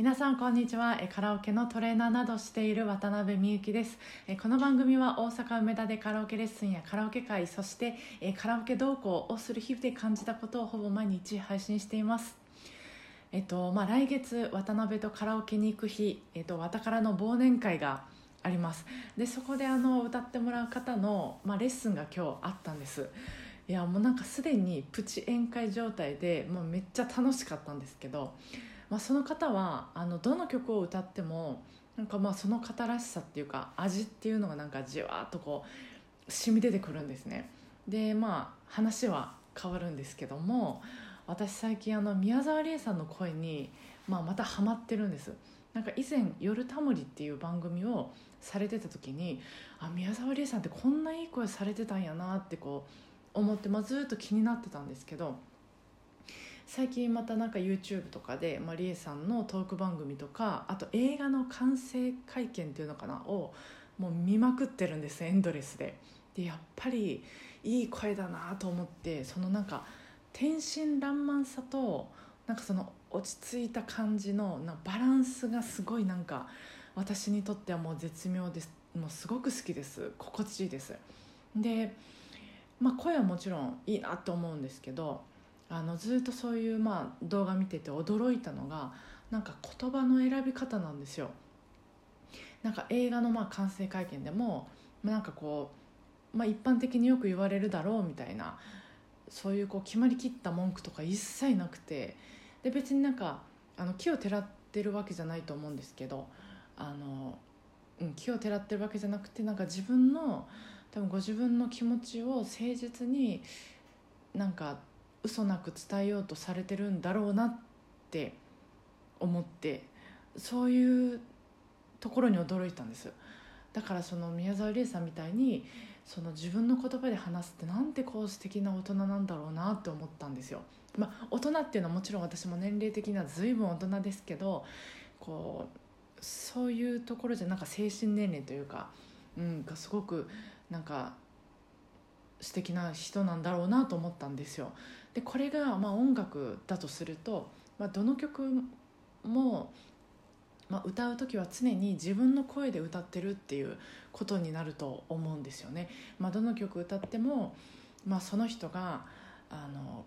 皆さんこんにちは。えカラオケのトレーナーなどしている渡辺美幸です。えこの番組は大阪梅田でカラオケレッスンやカラオケ会そしてえカラオケ同行をする日々で感じたことをほぼ毎日配信しています。えっとまあ、来月渡辺とカラオケに行く日、えっと、渡からの忘年会があります。でそこであの歌ってもらう方の、まあ、レッスンが今日あったんです。いやもうなんかすでにプチ宴会状態で、まあ、めっちゃ楽しかったんですけどまあ、その方はあのどの曲を歌ってもなんかまあその方らしさっていうか味っていうのがなんかじわっとこう染み出てくるんですね。でまあ話は変わるんですけども私最近あの宮沢りえさんの声に、まあ、またハマってるんです。なんか以前「夜タモリ」っていう番組をされてた時にあ宮沢りえさんってこんないい声されてたんやなってこう思って、まあ、ずっと気になってたんですけど最近またなんか YouTube とかで、まあ、リエさんのトーク番組とかあと映画の完成会見っていうのかなをもう見まくってるんですエンドレスで。でやっぱりいい声だなと思ってそのなんか天真爛漫さとなんかその落ち着いた感じのなバランスがすごいなんか私にとってはもう絶妙です。もうすごく好きです。心地いいです。で、まあ、声はもちろんいいなと思うんですけどあのずっとそういう、まあ、動画見てて驚いたのがなんか言葉の選び方なんですよ。なんか映画のまあ完成会見でもなんかこう、まあ、一般的によく言われるだろうみたいなそういうこう決まりきった文句とか一切なくてで別になんかあの木をてらってるわけじゃないと思うんですけどあの、うん、木をてらってるわけじゃなくてなんか自分の多分ご自分の気持ちを誠実になんか嘘なく伝えようとされてるんだろうなって思ってそういうところに驚いたんですだからその宮沢りえさんみたいにその自分の言葉で話すってなんてこう素敵な大人なんだろうなって思ったんですよ。まあ、大人っていうのはもちろん私も年齢的には随分大人ですけどこうそういうところじゃなんか精神年齢というか、うん、がすごくなんか素敵な人なんだろうなと思ったんですよ。でこれがまあ音楽だとすると、まあ、どの曲も、まあ、歌う時は常に自分の声で歌ってるっていうことになると思うんですよね。まあ、どの曲歌っても、まあ、その人があの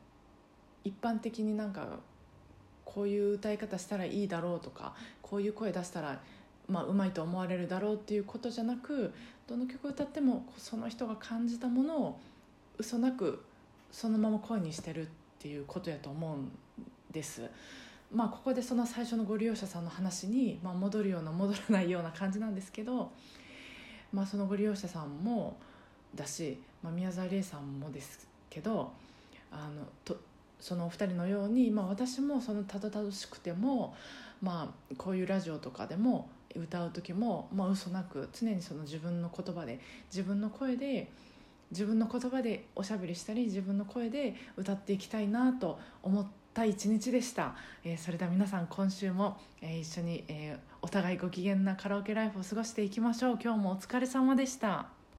一般的になんかこういう歌い方したらいいだろうとかこういう声出したらまあ、うまいと思われるだろうっていうことじゃなくどの曲歌ってもその人が感じたものを嘘なくそのまま声にしてるっていうことやと思うんです。まあ、ここでその最初のご利用者さんの話に、まあ、戻るような戻らないような感じなんですけど、まあ、そのご利用者さんもだし、まあ、宮沢りえさんもですけどあのとそのお二人のように、まあ、私もそのたどたどしくても、まあ、こういうラジオとかでも歌う時も、まあ、嘘なく常にその自分の言葉で自分の声で自分の言葉でおしゃべりしたり自分の声で歌っていきたいなと思った一日でした、えー、それでは皆さん今週も、えー、一緒に、えー、お互いご機嫌なカラオケライフを過ごしていきましょう。今日もお疲れ様でした。